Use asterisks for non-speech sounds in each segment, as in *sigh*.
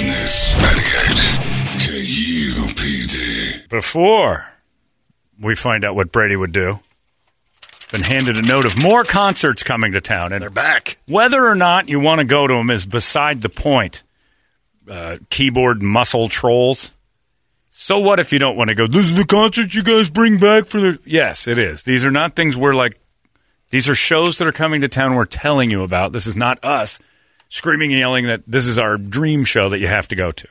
Holmberg's morning sickness. 98 KUPD. Before we find out what Brady would do, been handed a note of more concerts coming to town. And They're back. whether or not you want to go to them is beside the point. Uh, keyboard muscle trolls. So what if you don't want to go? This is the concert you guys bring back for the. Yes, it is. These are not things we're like. These are shows that are coming to town. We're telling you about. This is not us screaming and yelling that this is our dream show that you have to go to.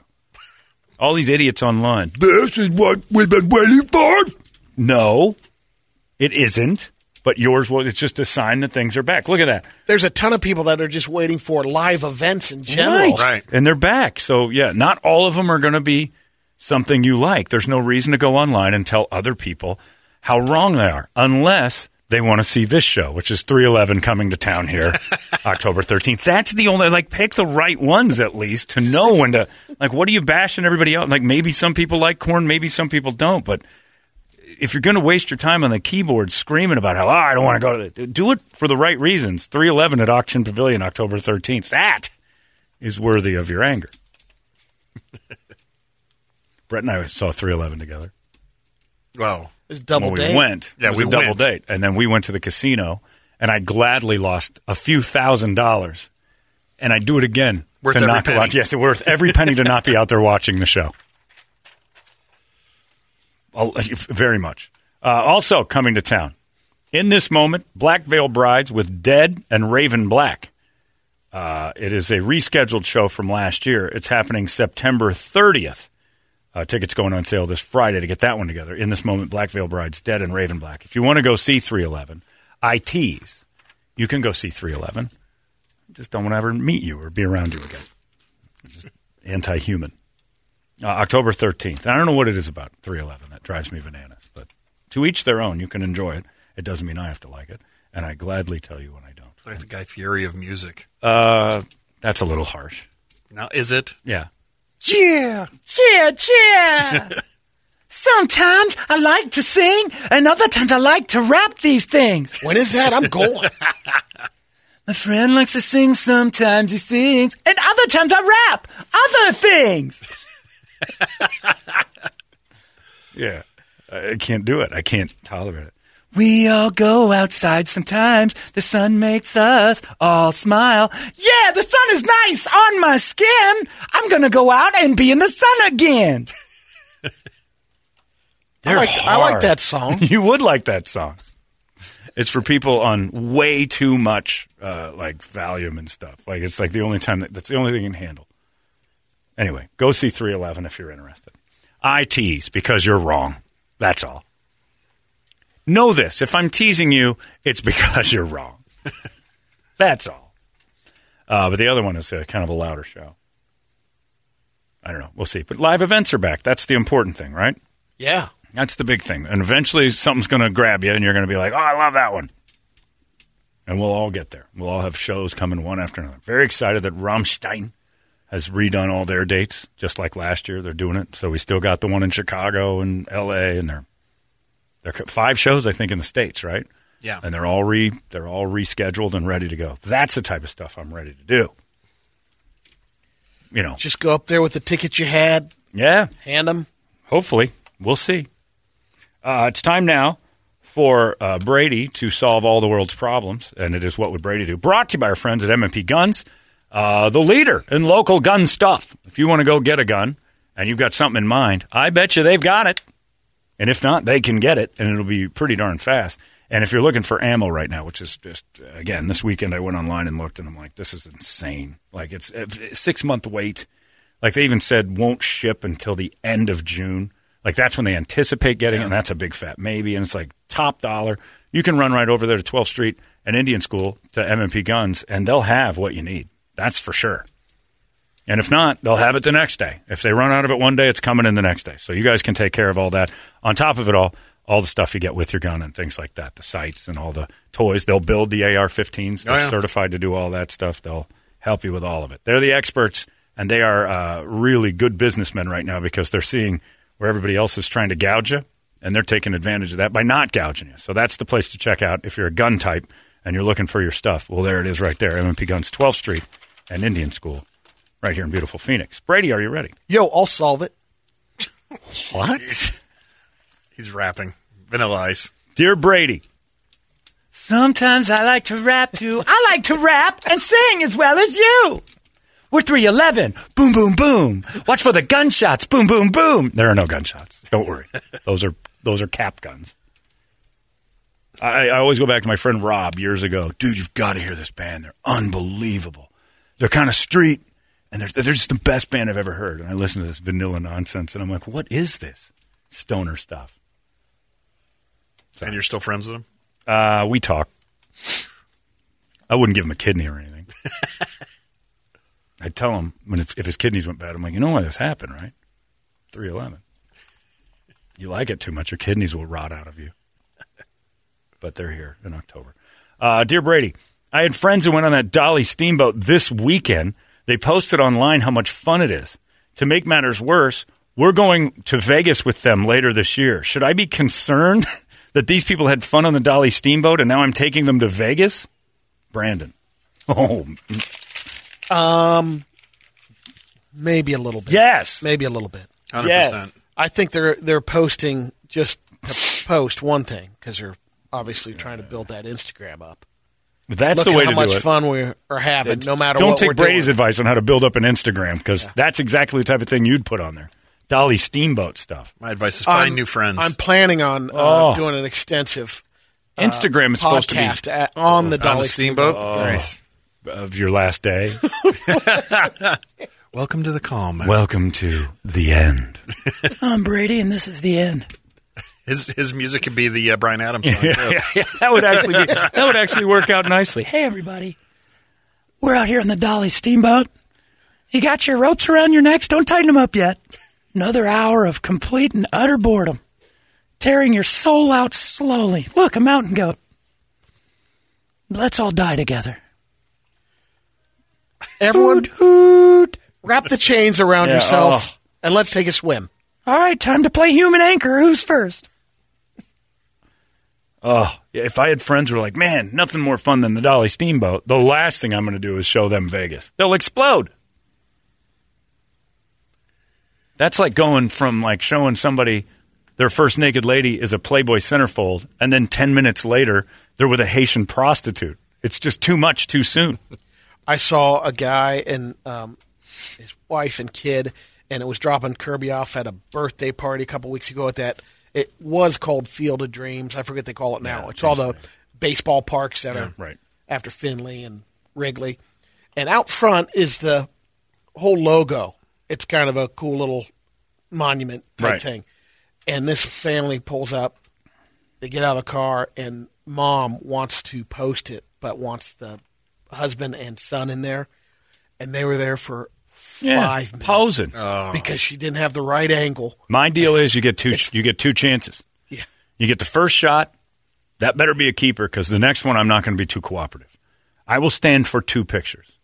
All these idiots online. This is what we've been waiting for. No, it isn't. But yours was. It's just a sign that things are back. Look at that. There's a ton of people that are just waiting for live events in general. Right. And they're back. So, yeah, not all of them are going to be something you like. There's no reason to go online and tell other people how wrong they are, unless they want to see this show, which is 311 coming to town here *laughs* October 13th. That's the only, like, pick the right ones at least to know when to, like, what are you bashing everybody else? Like, maybe some people like Korn, maybe some people don't, but if you're going to waste your time on the keyboard screaming about how oh, I don't want to go to do it for the right reasons. 311 at Ak-Chin Pavilion, October 13th. That is worthy of your anger. *laughs* Brett and I saw 311 together. Well, It's double when date. we went, Yeah, it was we a double went. date, and then we went to the casino, and I gladly lost a few thousand dollars, and I'd do it again Worth to every not penny. out. Yes, worth every penny to not be out there watching the show. I'll- Very much. Uh, also coming to town in this moment, Black Veil Brides with DED and Raven Black. Uh, it is a rescheduled show from last year. It's happening September 30th. Uh, tickets going on sale this Friday to get that one together. In this moment, Black Veil Brides, DED and Raven Black. If you want to go see 311, I tease. You can go see 311. Just don't want to ever meet you or be around you again. Just anti-human. Uh, October 13th. I don't know what it is about 311 that drives me bananas, but to each their own. You can enjoy it. It doesn't mean I have to like it, and I gladly tell you when I don't. like the Guy Fieri of music. Uh, that's a little harsh. Now, is it? Yeah. Cheer, cheer, cheer. *laughs* Sometimes I like to sing, and other times I like to rap these things. when is that? I'm going. *laughs* My friend likes to sing sometimes he sings, and other times I rap other things. *laughs* Yeah. I can't do it. I can't tolerate it. We all go outside sometimes. The sun makes us all smile. Yeah, the sun is nice on my skin. I'm gonna go out and be in the sun again. *laughs* I like, I like that song. *laughs* You would like that song. It's for people on way too much uh, like Valium and stuff. Like it's like the only time that, that's the only thing you can handle. Anyway, go see 311 if you're interested. I tease because you're wrong. That's all. Know this: if I'm teasing you, it's *laughs* because you're wrong. *laughs* that's all. Uh, but the other one is uh, kind of a louder show. I don't know. We'll see. But live events are back. That's the important thing, right? Yeah. That's the big thing. And eventually something's going to grab you and you're going to be like, oh, I love that one. And we'll all get there. We'll all have shows coming one after another. Very excited that Rammstein has redone all their dates, just like last year. They're doing it. So we still got the one in Chicago and L.A. and they're, they're five shows, I think, in the States, right? Yeah. And they're all re they're all rescheduled and ready to go. That's the type of stuff I'm ready to do. You know, Just go up there with the tickets you had, yeah, hand them. Hopefully. We'll see. Uh, it's time now for uh, Brady to solve all the world's problems, and it is What Would Brady Do? Brought to you by our friends at M&P Guns. uh, the leader in local gun stuff. If you want to go get a gun and you've got something in mind, I bet you they've got it. And if not, they can get it, and it'll be pretty darn fast. And if you're looking for ammo right now, which is just again this weekend, I went online and looked, and I'm like, this is insane. Like it's a six month wait. Like they even said won't ship until the end of June. Like that's when they anticipate getting it, and that's a big fat maybe. And it's like top dollar. You can run right over there to 12th Street and Indian School to MMP Guns, and they'll have what you need. That's for sure. And if not, they'll have it the next day. If they run out of it one day, it's coming in the next day. So you guys can take care of all that. On top of it all, all the stuff you get with your gun and things like that, the sights and all the toys. They'll build the AR-15s. They're Oh, yeah. certified to do all that stuff. They'll help you with all of it. They're the experts, and they are uh, really good businessmen right now because they're seeing where everybody else is trying to gouge you, and they're taking advantage of that by not gouging you. So that's the place to check out if you're a gun type and you're looking for your stuff. Well, there it is right there, MMP Guns, 12th Street and Indian School, right here in beautiful Phoenix. Brady, are you ready? Yo, I'll solve it. *laughs* What? He's rapping. Vanilla Ice. Dear Brady, Sometimes I like to rap too. I like to rap and sing as well as you. We're 311. Boom, boom, boom. Watch for the gunshots. Boom, boom, boom. there are no gunshots. Don't worry. those are those are cap guns. I, I always go back to my friend Rob years ago. Dude, you've got to hear this band. They're unbelievable. They're kind of street, and they're, they're just the best band I've ever heard. And I listen to this vanilla nonsense, and I'm like, what is this? Stoner stuff. And you're still friends with him? Uh, we talk. I wouldn't give him a kidney or anything. *laughs* I'd tell him when if, if his kidneys went bad. I'm like, you know why this happened, right? Three eleven. You like it too much, your kidneys will rot out of you. But they're here in October. Uh, dear Brady, I had friends who went on that Dolly steamboat this weekend. They posted online how much fun it is. To make matters worse, we're going to Vegas with them later this year. Should I be concerned *laughs* that these people had fun on the Dolly steamboat and now I'm taking them to Vegas? Brandon. Oh, Um, maybe a little bit. yes. maybe a little bit. 100%. Yes. I think they're they're posting just to post one thing because they're obviously trying to build that Instagram up. That's Look the way how to do it. How much fun we are having, no matter what. Don't what take we're Brady's doing. advice on how to build up an Instagram because that's exactly the type of thing you'd put on there. Dolly steamboat stuff. My advice is find I'm- new friends. I'm planning on uh, Oh. doing an extensive Instagram is supposed to be podcast at, on the on Dolly the steamboat. Oh. Nice. of your last day. *laughs* Welcome to the calm. Welcome to the end. *laughs* I'm Brady, and this is the end. His his music could be the uh, Bryan Adams song. too. that would actually be, *laughs* that would actually work out nicely. Hey, everybody. We're out here on the Dolly Steamboat. You got your ropes around your necks? Don't tighten them up yet. Another hour of complete and utter boredom, tearing your soul out slowly. Look, a mountain goat. Let's all die together. Everyone, Hoot, hoot. wrap the chains around Yeah, yourself oh. and let's take a swim. All right, time to play human anchor. Who's first? Oh, if I had friends who were like, man, nothing more fun than the Dolly Steamboat, the last thing I'm going to do is show them Vegas. They'll explode. That's like going from like showing somebody their first naked lady is a Playboy centerfold, and then 10 minutes later, they're with a Haitian prostitute. It's just too much too soon. I saw a guy and um, his wife and kid, and it was dropping Kirby off at a birthday party a couple weeks ago at that. It was called Field of Dreams. I forget they call it now. it's all the baseball parks that are right. after Fenway and Wrigley. And out front is the whole logo. It's kind of a cool little monument type Right. thing. And this family pulls up. They get out of the car, and mom wants to post it, but wants the husband and son in there. And they were there for five minutes posing. Oh. because she didn't have the right angle. My deal is you get two you get two chances. Yeah. You get the first shot. That better be a keeper because the next one I'm not going to be too cooperative. I will stand for two pictures,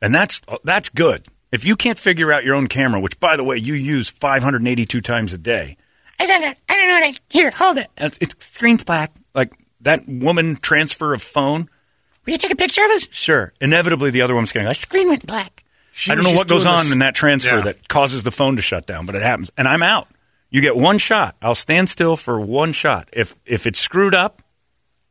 and that's uh, that's good. If you can't figure out your own camera, which by the way you use 582 times a day, I don't know. I don't know. What I, here, hold it. that's, it's screen's black. Like that woman transfer of phone. Will you take a picture of us? Sure, inevitably the other one's going. like, Screen went black. She I don't know what goes on this- in that transfer Yeah. that causes the phone to shut down, but it happens, and I'm out. You get one shot. I'll stand still for one shot. If if it's screwed up,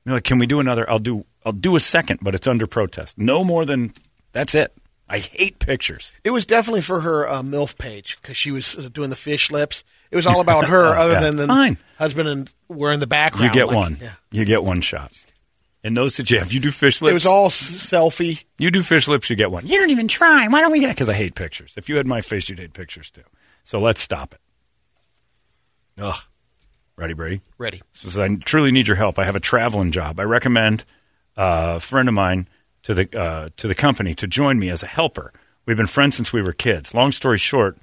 you're like, can we do another? I'll do I'll do a second, but it's under protest. No more than that's it. I hate pictures. It was definitely for her uh, MILF page because she was uh, doing the fish lips. It was all about her, *laughs* other yeah. than the Fine. husband and we're in the background. You get like, one. yeah. You get one shot. And those that you have, you do fish lips. It was all s- selfie. You do fish lips, you get one. You don't even try. Why don't we get? Because I hate pictures. If you had my face, you'd hate pictures too. So let's stop it. Ugh. Ready, Brady? Ready. Says I truly need your help. I have a traveling job. I recommend uh, a friend of mine to the uh, to the company to join me as a helper. We've been friends since we were kids. Long story short,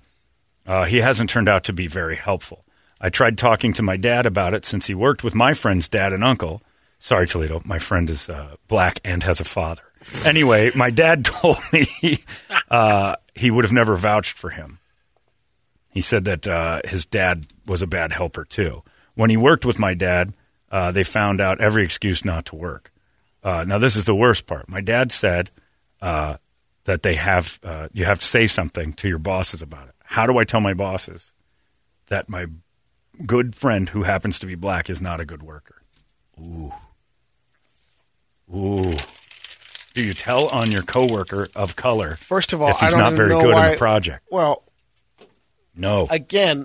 uh, he hasn't turned out to be very helpful. I tried talking to my dad about it since he worked with my friend's dad and uncle. Sorry, Toledo. My friend is uh, black and has a father. Anyway, my dad *laughs* told me uh, he would have never vouched for him. He said that uh, his dad was a bad helper too. When he worked with my dad, uh, they found out every excuse not to work. Uh, now, this is the worst part. My dad said uh, that they have you have to say something to your bosses about it. How do I tell my bosses that my good friend who happens to be black is not a good worker? Ooh, ooh. Do you tell on your coworker of color? First of all, if he's not very good why, in the project? Well, No. again,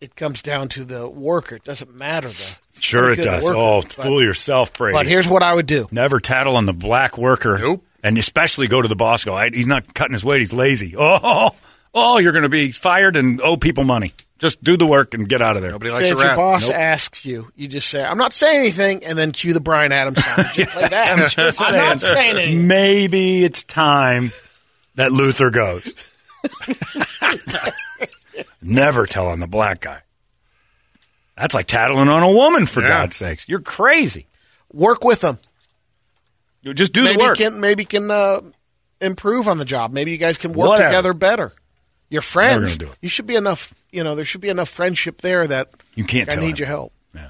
it comes down to the worker. It doesn't matter the Sure, it does. worker, oh, but- fool yourself, Brady. But here's what I would do. Never tattle on the black worker. Nope. And especially go to the boss. Go, he's not cutting his weight. He's lazy. *laughs* Oh, oh, you're going to be fired and owe people money. Just do the work and get out of there. Nobody likes Say likes if a your rat. boss Nope. asks you, you just say, "I'm not saying anything," and then cue the Bryan Adams sound. Just *laughs* play that. I'm, just not saying anything. Maybe it's time that Luther goes. *laughs* Never tell on the black guy. That's like tattling on a woman, for Yeah. God's sakes. You're crazy. Work with them. You just do maybe the work. can maybe can uh, improve on the job. Maybe you guys can work Whatever. together better. Your Never friends. gonna do it. You should be enough. You know, there should be enough friendship there that You can't I tell need him. your help. Yeah.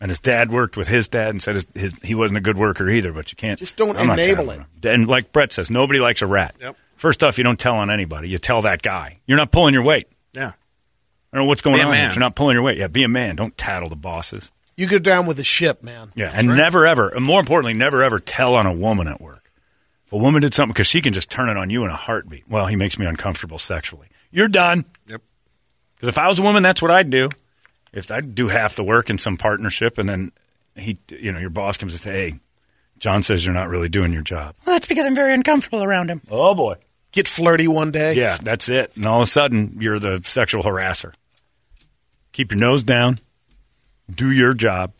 And his dad worked with his dad and said his, his, he wasn't a good worker either, but you can't. Just don't I'm enable it. And like Brett says, nobody likes a rat. Yep. First off, you don't tell on anybody. You tell that guy. You're not pulling your weight. Yeah. I don't know what's going on. here. you're not pulling your weight, yeah, be a man. Don't tattle the bosses. You go down with the ship, man. Yeah, and never ever, and more importantly, never ever tell on a woman at work. If a woman did something, because she can just turn it on you in a heartbeat. Well, he makes me uncomfortable sexually. You're done. Yep. Because if I was a woman, that's what I'd do. If I'd do half the work in some partnership, and then he, you know, your boss comes and say, "Hey, John says you're not really doing your job." Well, that's because I'm very uncomfortable around him. Oh boy. Get flirty one day. Yeah, that's it. And all of a sudden, you're the sexual harasser. Keep your nose down. Do your job.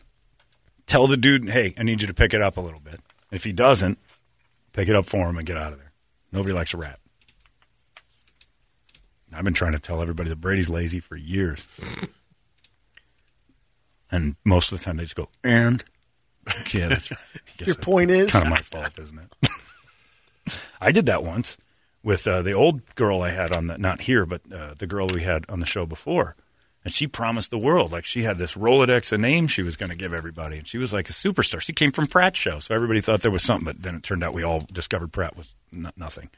Tell the dude, "Hey, I need you to pick it up a little bit." If he doesn't, pick it up for him and get out of there. Nobody likes a rat. I've been trying to tell everybody that Brady's lazy for years. And most of the time they just go, and? *laughs* Yeah, that's right. Your point is? kind of my fault, isn't it? *laughs* I did that once with uh, the old girl I had on the, not here, but uh, the girl we had on the show before. And she promised the world. Like she had this Rolodex of names she was going to give everybody. And she was like a superstar. She came from Pratt's show. So everybody thought there was something, but then it turned out we all discovered Pratt was n- nothing.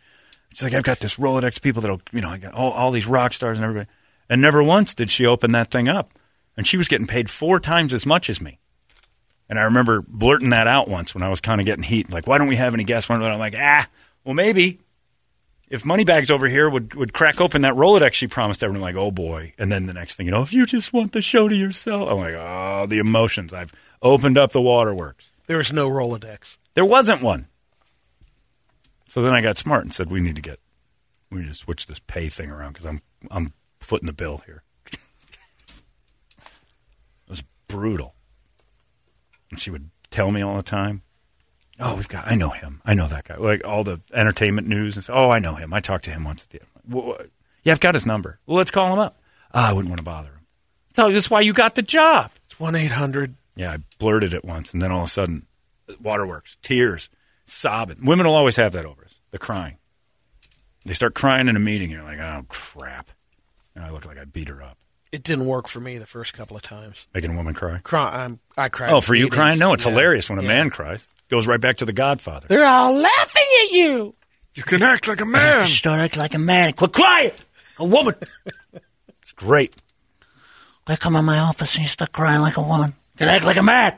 She's like, I've got this Rolodex people that'll, you know, I got all, all these rock stars and everybody. And never once did she open that thing up. And she was getting paid four times as much as me. And I remember blurting that out once when I was kind of getting heat. Like, why don't we have any guests? And I'm like, ah, well, maybe if Moneybags over here would, would crack open that Rolodex she promised everyone, like, oh boy. And then the next thing you know, if you just want the show to yourself, I'm like, oh, the emotions. I've opened up the waterworks. There was no Rolodex. There wasn't one. So then I got smart and said, we need to get, we need to switch this pay thing around because I'm, I'm footing the bill here. *laughs* it was brutal. And she would tell me all the time, oh, we've got, I know him. I know that guy. Like all the entertainment news and say, oh, I know him. I talked to him once at the end. Yeah, I've got his number. Well, let's call him up. Ah, I wouldn't want to bother him. So that's why you got the job. It's one eight hundred. Yeah, I blurted it once, and then all of a sudden, waterworks, tears, sobbing. Women will always have that over us. The crying. They start crying in a meeting. You're like, oh crap, and I look like I beat her up, It didn't work for me the first couple of times. making a woman cry. Cry, I'm, I cried. Oh, at for you meetings. crying? No, it's Yeah. hilarious when a Yeah. man cries. Goes right back to the Godfather. They're all laughing at you. You can act like a man. *laughs* Start acting like a man. Quit crying. A woman. *laughs* It's great. I come in my office and you start crying like a woman. Can act like a man.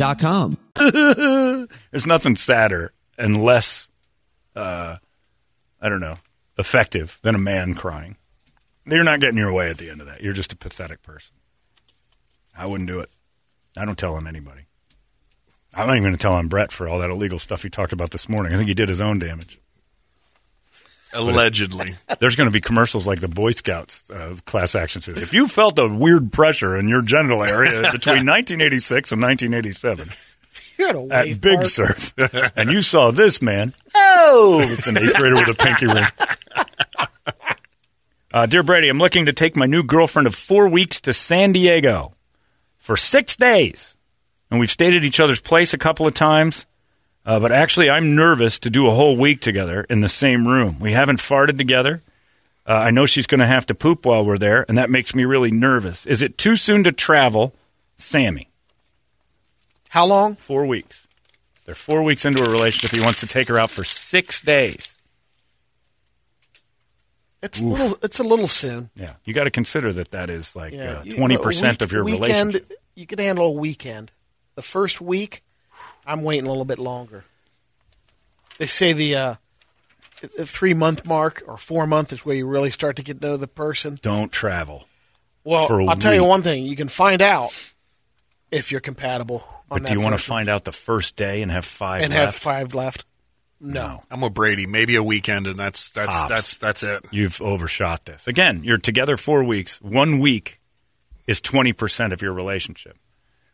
UAPpodcast.com. *laughs* There's nothing sadder and less, uh, I don't know, effective than a man crying. You're not getting your way at the end of that. You're just a pathetic person. I wouldn't do it. I don't tell on anybody. I'm not even going to tell on Brett for all that illegal stuff he talked about this morning. I think he did his own damage. Allegedly. *laughs* There's going to be commercials like the Boy Scouts uh, class action suit. If you *laughs* felt a weird pressure in your genital area *laughs* between 1986 and 1987 You're at Big. Surf, and you saw this man, oh, it's an eighth grader with a pinky ring. Uh, Dear Brady, I'm looking to take my new girlfriend of four weeks to San Diego for six days. And we've stayed at each other's place a couple of times. Uh, but actually, I'm nervous to do a whole week together in the same room. We haven't farted together. Uh, I know she's going to have to poop while we're there, and that makes me really nervous. Is it too soon to travel? Sammy, How long? four weeks. They're four weeks into a relationship. He wants to take her out for six days. It's a little. It's a little soon. Yeah, you got to consider that that is like uh, twenty a percent week- of your weekend, relationship. You can handle a weekend. The first week, I'm waiting a little bit longer. They say the uh, three month mark or four month is where you really start to get to know the person. Don't travel. Well, For a I'll tell you one thing: you can find out if you're compatible. On But do you want to first find out the first day and have five and left? have five left? No. I'm with Brady. Maybe a weekend, and that's that's Tops. that's that's it. You've overshot this. Again, you're together four weeks. One week is 20% of your relationship.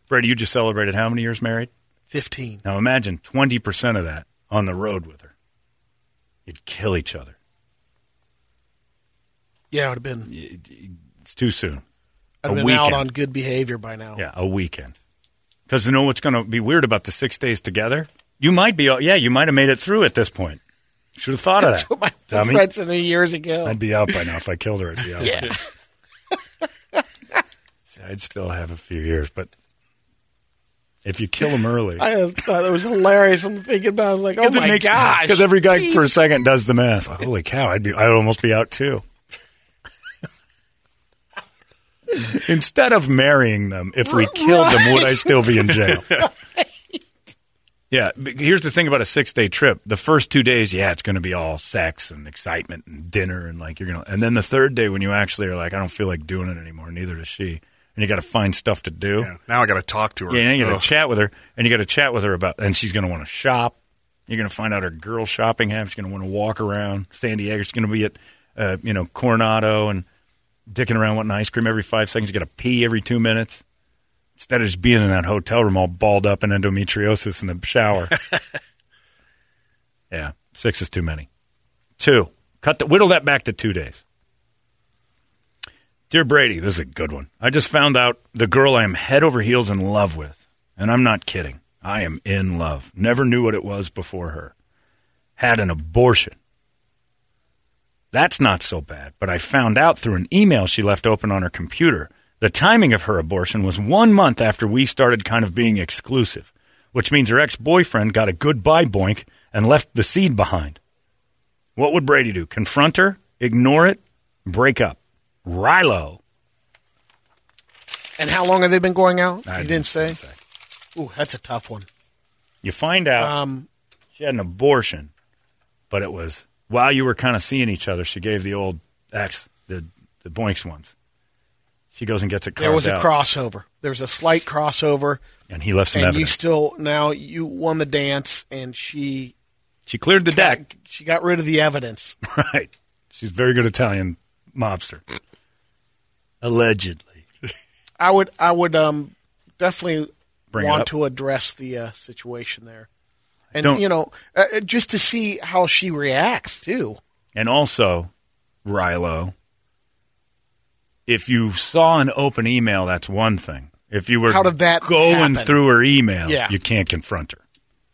Brady, you just celebrated how many years married? Fifteen. Now imagine 20% of that on the road with her. You'd kill each other. Yeah, it would have been. It's too soon. I'd have been weekend. out on good behavior by now. Yeah, a weekend. Because you know what's going to be weird about the six days together? You might be, yeah, you might have made it through at this point. Should have thought of That's that. what my friend said years ago. I'd be out by now if I killed her. I'd be out. yeah. I'd still have a few years, but if you kill them early, *laughs* I just thought it was hilarious. I'm thinking about it, I was like, oh my gosh. Because every guy for a second does the math. Like, Holy cow! I'd be, I'd almost be out too. *laughs* Instead of marrying them, if we *laughs* killed them, would I still be in jail? Yeah. Here's the thing about a six day trip. The first two days, yeah, it's going to be all sex and excitement and dinner and like you're gonna. And then the third day, when you actually are like, I don't feel like doing it anymore. Neither does she. And you got to find stuff to do. Yeah. Now I got to talk to her. Yeah, and you got to chat with her, and you got to chat with her about, and she's going to want to shop. You're going to find out her girl shopping habits. She's going to want to walk around San Diego. She's going to be at, uh, you know, Coronado and dicking around wanting ice cream every five seconds. You got to pee every two minutes instead of just being in that hotel room all balled up in endometriosis in the shower. *laughs* yeah, six is too many. Two, cut the whittle that back to two days. Dear Brady, this is a good one. I just found out the girl I am head over heels in love with, and I'm not kidding. I am in love. Never knew what it was before her. Had an abortion. That's not so bad, but I found out through an email she left open on her computer. The timing of her abortion was one month after we started kind of being exclusive, which means her ex boyfriend got a goodbye boink and left the seed behind. What would Brady do? Confront her? Ignore it? Break up? Rilo. And how long have they been going out? I you didn't say? say. Ooh, that's a tough one. You find out Um, she had an abortion, but it was while you were kind of seeing each other. She gave the old ex the the boinks ones. She goes and gets it there was a out, crossover. There was a slight crossover, and he left some and you still now you won the dance, and she she cleared the got, deck, she got rid of the evidence. *laughs* right? She's a very good Italian mobster. Allegedly, I would I would um definitely Bring want to address the uh, situation there, and Don't- you know uh, uh, just to see how she reacts too. and also, Rilo. If you saw an open email, that's one thing. If you were How did that going happen? through her emails, Yeah. you can't confront her.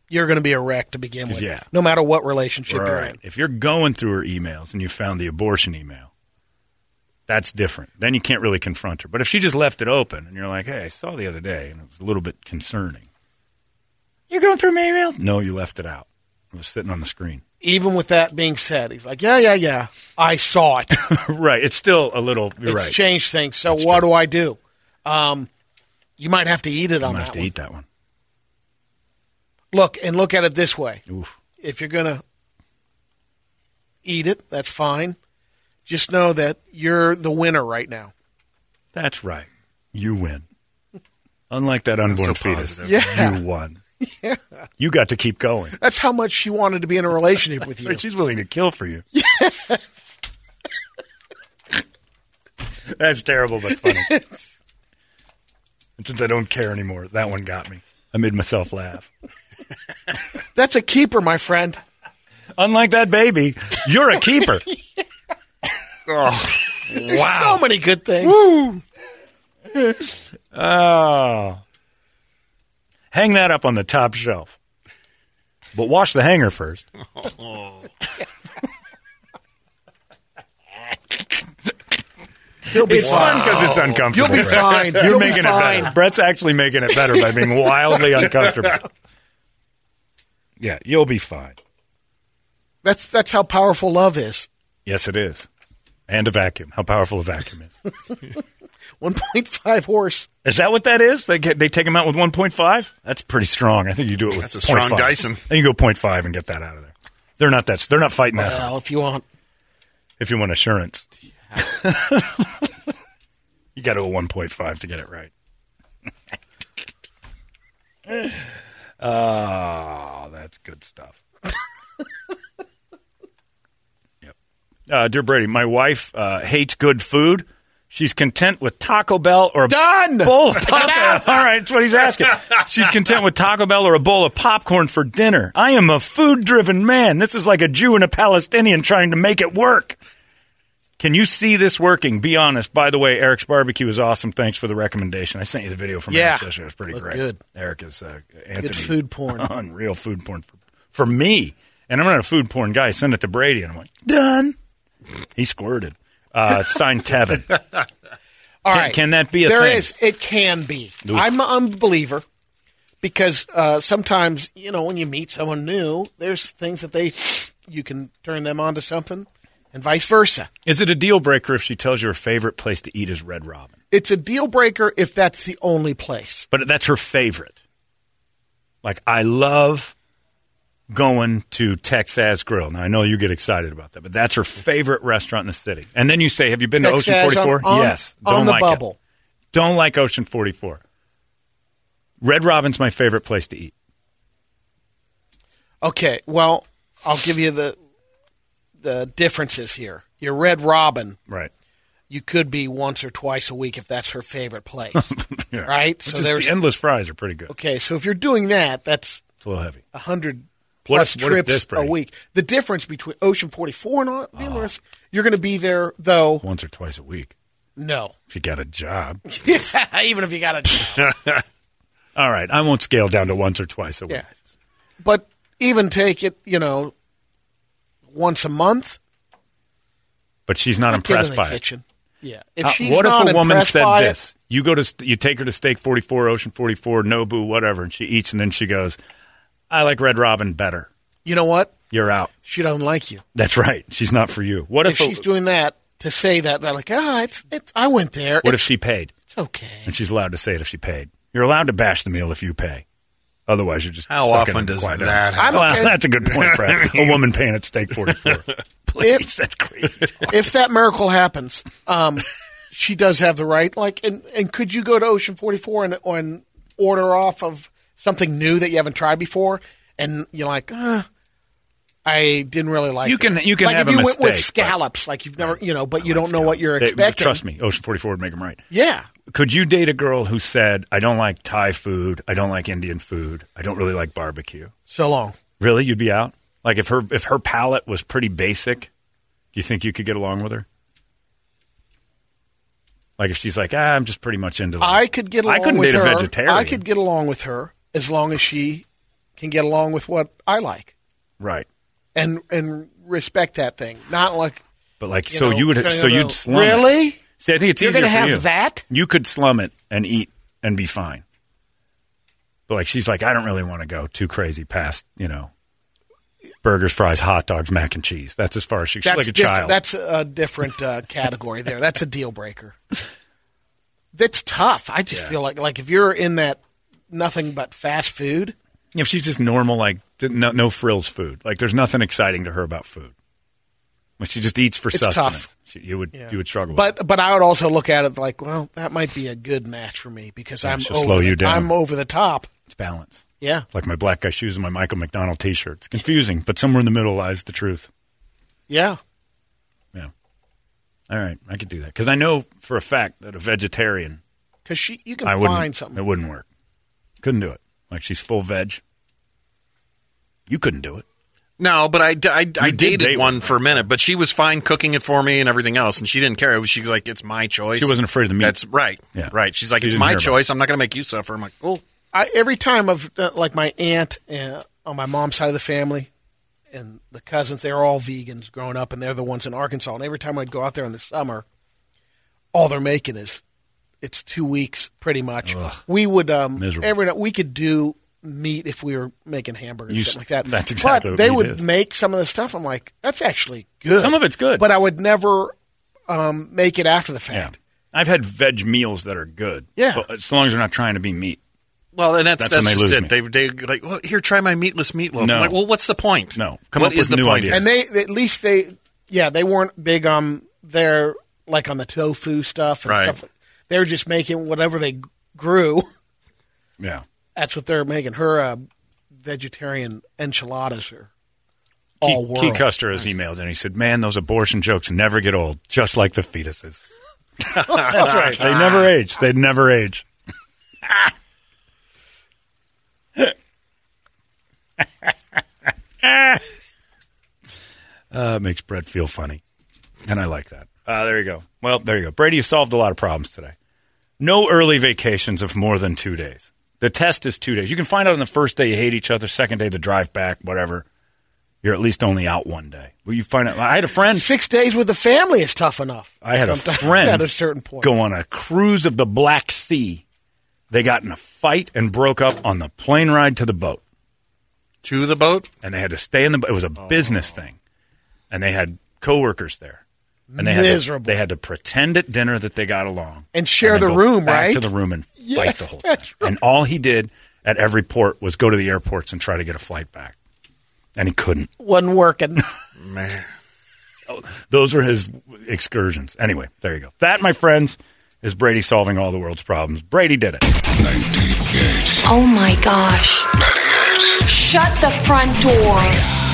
You're going to be a wreck to begin with, Yeah. no matter what relationship you're Right. in. If you're going through her emails and you found the abortion email, that's different. Then you can't really confront her. But if she just left it open and you're like, hey, I saw the other day and it was a little bit concerning. You're going through my emails? No, you left it out. It was sitting on the screen. Even with that being said, he's like, yeah, yeah, yeah, I saw it. *laughs* right. It's still a little, you're it's right. changed things. So That's what true. do I do? Um, you might have to eat it I'm on going to that have to one. eat that one. Look and look at it this way: Oof. if you're going to eat it, that's fine. Just know that you're the winner right now. That's right. You win. *laughs* Unlike that unborn so fetus. positive. Yeah. You won. *laughs* Yeah. You got to keep going. That's how much she wanted to be in a relationship *laughs* with you. She's willing to kill for you. Yes. That's terrible, but funny. and since I don't care anymore, that one got me. I made myself laugh. That's a keeper, my friend. Unlike that baby, you're a keeper. Oh, There's so many good things. *laughs* Oh. Hang that up on the top shelf. But wash the hanger first. *laughs* You'll be It's fine. fun because it's uncomfortable. You'll be Brett. fine. You're You'll be making it better. Brett's actually making it better by being *laughs* wildly uncomfortable. Yeah, you'll be fine. That's that's how powerful love is. Yes, it is. And a vacuum. How powerful a vacuum is. *laughs* 1.5 horse. Is that what that is? They get, they take them out with 1.5? That's pretty strong. I think you do it with That's a strong 0.5. Dyson. Then you go 0.5 and get that out of there. They're not that. They're not fighting that. Well, if you want. If you want assurance, *laughs* you got to go 1.5 to get it right. oh, *laughs* that's good stuff. yep. Uh, dear Brady, my wife uh, hates good food. She's content with Taco Bell or a Done! bowl of popcorn. *laughs* All right, that's what he's asking. She's content with Taco Bell or a bowl of popcorn for dinner. I am a food-driven man. This is like a Jew and a Palestinian trying to make it work. Can you see this working? Be honest. By the way, Eric's barbecue is awesome. Thanks for the recommendation. I sent you the video from Yeah. Yesterday. It was pretty Looked great. good. Eric is uh, Anthony. food porn. *laughs* Unreal food porn for, for me. And I'm not a food porn guy. I send it to Brady, and I'm like, done. *laughs* He squirted. Uh, signed Tevin. *laughs* All Can- right. can that be a There thing? is. It can be. Oof. I'm a unbeliever because uh, sometimes you know when you meet someone new, there's things that they you can turn them on to something, and vice versa. Is it a deal breaker if she tells you her favorite place to eat is Red Robin? It's a deal breaker if that's the only place. But that's her favorite. Like, I love going to Texas Grill. Now, I know you get excited about that, but that's her favorite restaurant in the city. And then you say, Have you been to Ocean Texas 44? on- on- yes. on Don't like bubble. It. Don't like Ocean 44. Red Robin's my favorite place to eat. Okay, well, I'll give you the the differences here. Your Red Robin, Right. you could be once or twice a week if that's her favorite place, *laughs* Yeah. right? Which is- the endless fries are pretty good. okay. So if you're doing that, that's It's a little heavy. a hundred What plus if- trips a week. The difference between Ocean 44 and being you're going to be there though. Once or twice a week. No, If you got a job. *laughs* even if you got a job. *laughs* All right. I won't scale down to once or twice a week. yeah, but even take it, you know, once a month. But she's not impressed by it. Yeah. If Uh, she's what not if a woman said this? You go to you take her to Steak 44, Ocean 44, Nobu, whatever, and she eats, and then she goes, "I like Red Robin better." you know what? You're out. She don't like you. That's right. She's not for you. What If if, she's doing that to say that, they're like, ah, it's, it's I went there. what if she paid? it's okay. And she's allowed to say it if she paid. You're allowed to bash the meal if you pay. Otherwise, you're just How often does quiet that down. I'm Well, okay. that's a good point, Brad. *laughs* a woman paying at Steak 44. *laughs* Please, *laughs* that's crazy. if that miracle happens, um, she does have the right. Like, and, and could you go to Ocean 44 and, and order off of something new that you haven't tried before? And you're like, uh, I didn't really like. You it. can- you can like have if you went with scallops, like you've never, you know, but you don't know what you're They- expecting. trust me, Ocean 44 would make them right. Yeah. Could you date a girl who said, I don't like Thai food, I don't like Indian food, I don't really like barbecue? So long. Really? You'd be out? Like if her if her palate was pretty basic, do you think you could get along with her? Like if she's like, ah, I'm just pretty much into. I could get along I couldn't with date her. a vegetarian. I could get along with her as long as she can get along with what I like right, and and respect that thing. Not like but like you so know, you would so you'd slum it. really. See, I think it's You're easier gonna for have you. that? You could slum it and eat and be fine. But like she's like, I don't really want to go too crazy past you know. Burgers, fries, hot dogs, mac and cheese. That's as far as she. She's That's like a different. child. That's a different uh, category there. That's a deal breaker. That's tough. I just feel like like if you're in that nothing but fast food, if she's just normal, like no, no frills food, like there's nothing exciting to her about food. When she just eats for It's sustenance, tough. She, you would Yeah. you would struggle. with But but I would also look at it like, well, that might be a good match for me because Yeah, I'm over slow the, you down. I'm over the top. it's balance. Yeah. Like my black guy shoes and my Michael McDonald T-shirt. It's confusing, but somewhere in the middle lies the truth. Yeah. Yeah. All right, I could do that because I know for a fact that a vegetarian, Because she you can I find something. It wouldn't work. Couldn't do it. Like she's full veg. You couldn't do it. No, but I, I, I dated date one one. for a minute, but she was fine cooking it for me and everything else, and she didn't care. It was, she was like, "It's my choice." She wasn't afraid of the meat. That's right. Yeah. right. She's like, She "It's didn't my hear about choice. I'm not going to make you suffer." I'm like, "Cool." I, every time I've uh, like my aunt uh, on my mom's side of the family and the cousins, they're all vegans growing up, and they're the ones in Arkansas. And every time I'd go out there in the summer, all they're making is it's two weeks pretty much. We would um, Miserable. every night we could do meat if we were making hamburgers You or something like that. that's exactly But what they meat would is. make some of the stuff. I'm like, that's actually good. Some of it's good. but I would never um, make it after the Yeah. fact. I've had veg meals that are good. Yeah. But as long as they're not trying to be meat. Well, and that's That's that's, when they just lose it. They they like, well, here, try my meatless meatloaf. No. I'm like, well, what's the point? No. Come What up is with the new point? ideas. And they at least they yeah they weren't big on their like on the tofu stuff and Right. stuff. They were just making whatever they grew. Yeah. That's what they're making. Her uh, vegetarian enchiladas are Key, world. Key Custer has emailed and he said, "Man, those abortion jokes never get old, just like the fetuses. *laughs* That's right. They never *laughs* age. They never age." *laughs* uh, it makes Brett feel funny, and I like that. Uh, there you go. Well, there you go. Brady, you solved a lot of problems today. No early vacations of more than two days. The test is two days. You can find out on the first day you hate each other, second day the drive back, whatever. You're at least only out one day. Well, you find out. I had a friend. Six days with the family is tough enough. I had a *laughs* friend at a certain point. go on a cruise of the Black Sea. They got in a fight and broke up on the plane ride to the boat, To the boat. and they had to stay in the. boat. It was a business oh. thing, and they had coworkers there, and they had to, Miserable. they had to pretend at dinner that they got along And share then the go room, back right? To the room and *laughs* Yeah, fight the whole time. that's right. And all he did at every port was go to the airports and try to get a flight back, and he couldn't. Wasn't working. *laughs* Man. Oh, those were his excursions. Anyway, there you go. That, my friends, is Brady solving all the world's problems. Brady did it. Oh my gosh. Shut the front door.